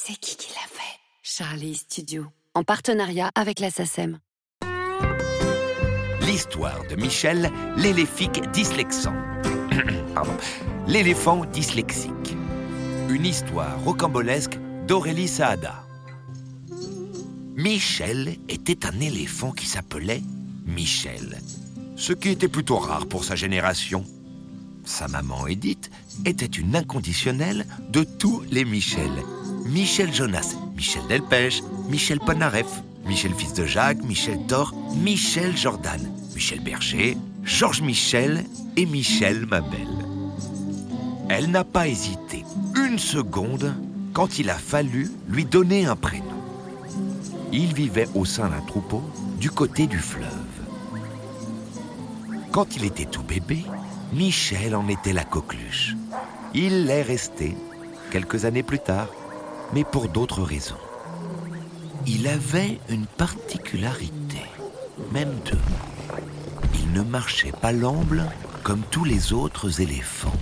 C'est qui qui l'a fait? Charlie Studio, en partenariat avec la SACEM. L'histoire de Michel, l'éléphique dyslexant. Pardon. L'éléphant dyslexique. Une histoire rocambolesque d'Aurélie Saada. Michel était un éléphant qui s'appelait Michel, ce qui était plutôt rare pour sa génération. Sa maman Edith était une inconditionnelle de tous les Michel. Michel Jonas, Michel Delpech, Michel Ponaref, Michel fils de Jacques, Michel Thor, Michel Jordan, Michel Berger, Georges Michel et Michel Mabel. Elle n'a pas hésité une seconde quand il a fallu lui donner un prénom. Il vivait au sein d'un troupeau du côté du fleuve. Quand il était tout bébé, Michel en était la coqueluche. Il l'est resté quelques années plus tard, mais pour d'autres raisons. Il avait une particularité, même deux. Il ne marchait pas l'amble comme tous les autres éléphants.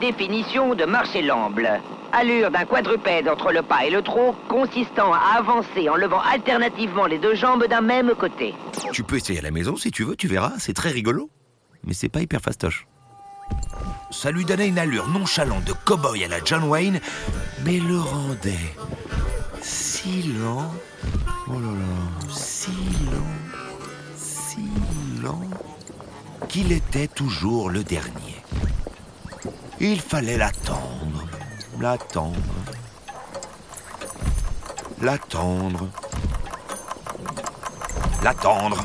Définition de marcher l'amble. Allure d'un quadrupède entre le pas et le trot, consistant à avancer en levant alternativement les deux jambes d'un même côté. Tu peux essayer à la maison si tu veux, tu verras, c'est très rigolo. Mais c'est pas hyper fastoche. Ça lui donnait une allure nonchalante de cow-boy à la John Wayne, mais le rendait si lent. Oh là là, si lent, si lent, qu'il était toujours le dernier. Il fallait l'attendre, l'attendre, l'attendre, l'attendre,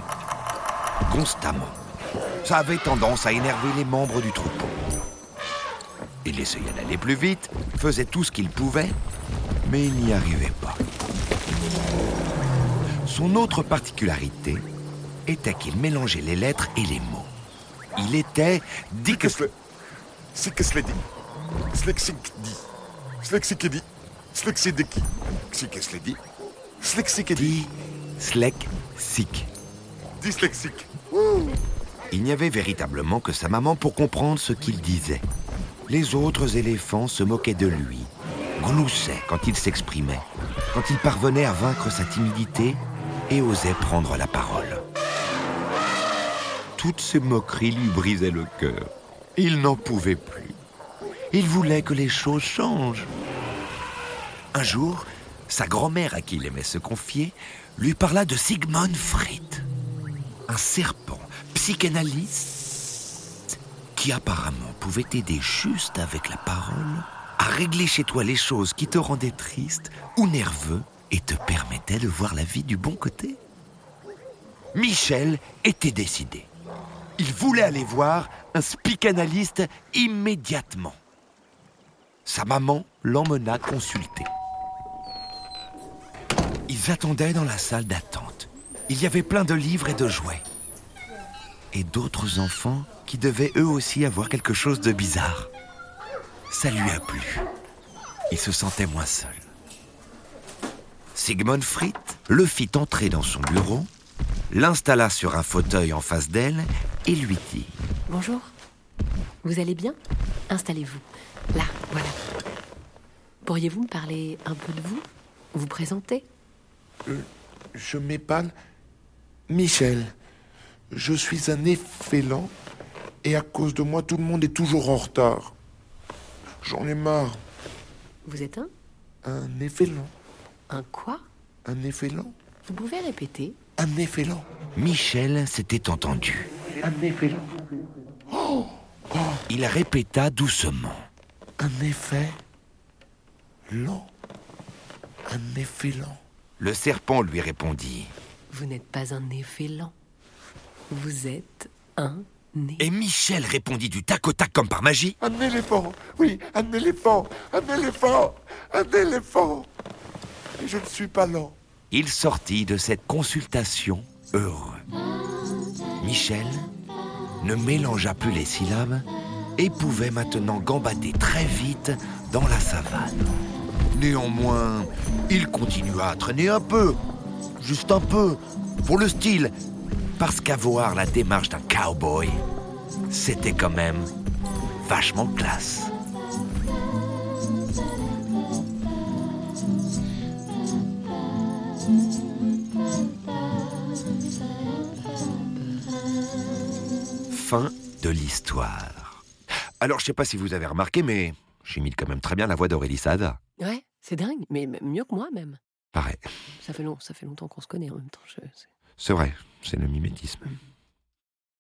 constamment. Ça avait tendance à énerver les membres du troupeau. Il essayait d'aller plus vite, faisait tout ce qu'il pouvait, mais il n'y arrivait pas. Son autre particularité était qu'il mélangeait les lettres et les mots. Il était Dick... Slexledi. Slexikdi. Slexikedi. Slexideki. Slexledi. Slexikedi. Dyslexique. Dyslexique. Il n'y avait véritablement que sa maman pour comprendre ce qu'il disait. Les autres éléphants se moquaient de lui, gloussaient quand il s'exprimait, quand il parvenait à vaincre sa timidité et osait prendre la parole. Toutes ces moqueries lui brisaient le cœur. Il n'en pouvait plus. Il voulait que les choses changent. Un jour, sa grand-mère à qui il aimait se confier lui parla de Sigmund Freud, un serpent psychanalyste qui apparemment pouvait t'aider juste avec la parole à régler chez toi les choses qui te rendaient triste ou nerveux et te permettaient de voir la vie du bon côté. Michel était décidé. Il voulait aller voir un psychanalyste immédiatement. Sa maman l'emmena consulter. Ils attendaient dans la salle d'attente. Il y avait plein de livres et de jouets. Et d'autres enfants qui devaient eux aussi avoir quelque chose de bizarre. Ça lui a plu. Il se sentait moins seul. Sigmund Fritz le fit entrer dans son bureau, l'installa sur un fauteuil en face d'elle et lui dit Bonjour. Vous allez bien? Installez-vous. Là, voilà. Pourriez-vous me parler un peu de vous? Vous présenter Euh, je m'épale. Michel, je suis un effélant et à cause de moi, tout le monde est toujours en retard. J'en ai marre. Vous êtes un? Un effélant. Un quoi? Un effélant. Vous pouvez répéter Un effélant. Michel s'était entendu. Un effélant. Il répéta doucement. Un effet lent. Un effélant. Le serpent lui répondit. Vous n'êtes pas un effet lent. Vous êtes un. Et Michel répondit du tac au tac comme par magie. Un éléphant. Oui, un éléphant. Un éléphant. Un éléphant. Et je ne suis pas lent. Il sortit de cette consultation heureux. Michel ne mélangea plus les syllabes et pouvait maintenant gambader très vite dans la savane. Néanmoins, il continua à traîner un peu, juste un peu, pour le style, parce qu'avoir la démarche d'un cowboy, c'était quand même vachement classe. Fin de l'histoire. Alors, je sais pas si vous avez remarqué, mais j'imite quand même très bien la voix d'Aurélie Saada. Ouais, c'est dingue, mais mieux que moi même. Pareil. Ça fait, long, ça fait longtemps qu'on se connaît en même temps. je- C'est vrai, c'est le mimétisme.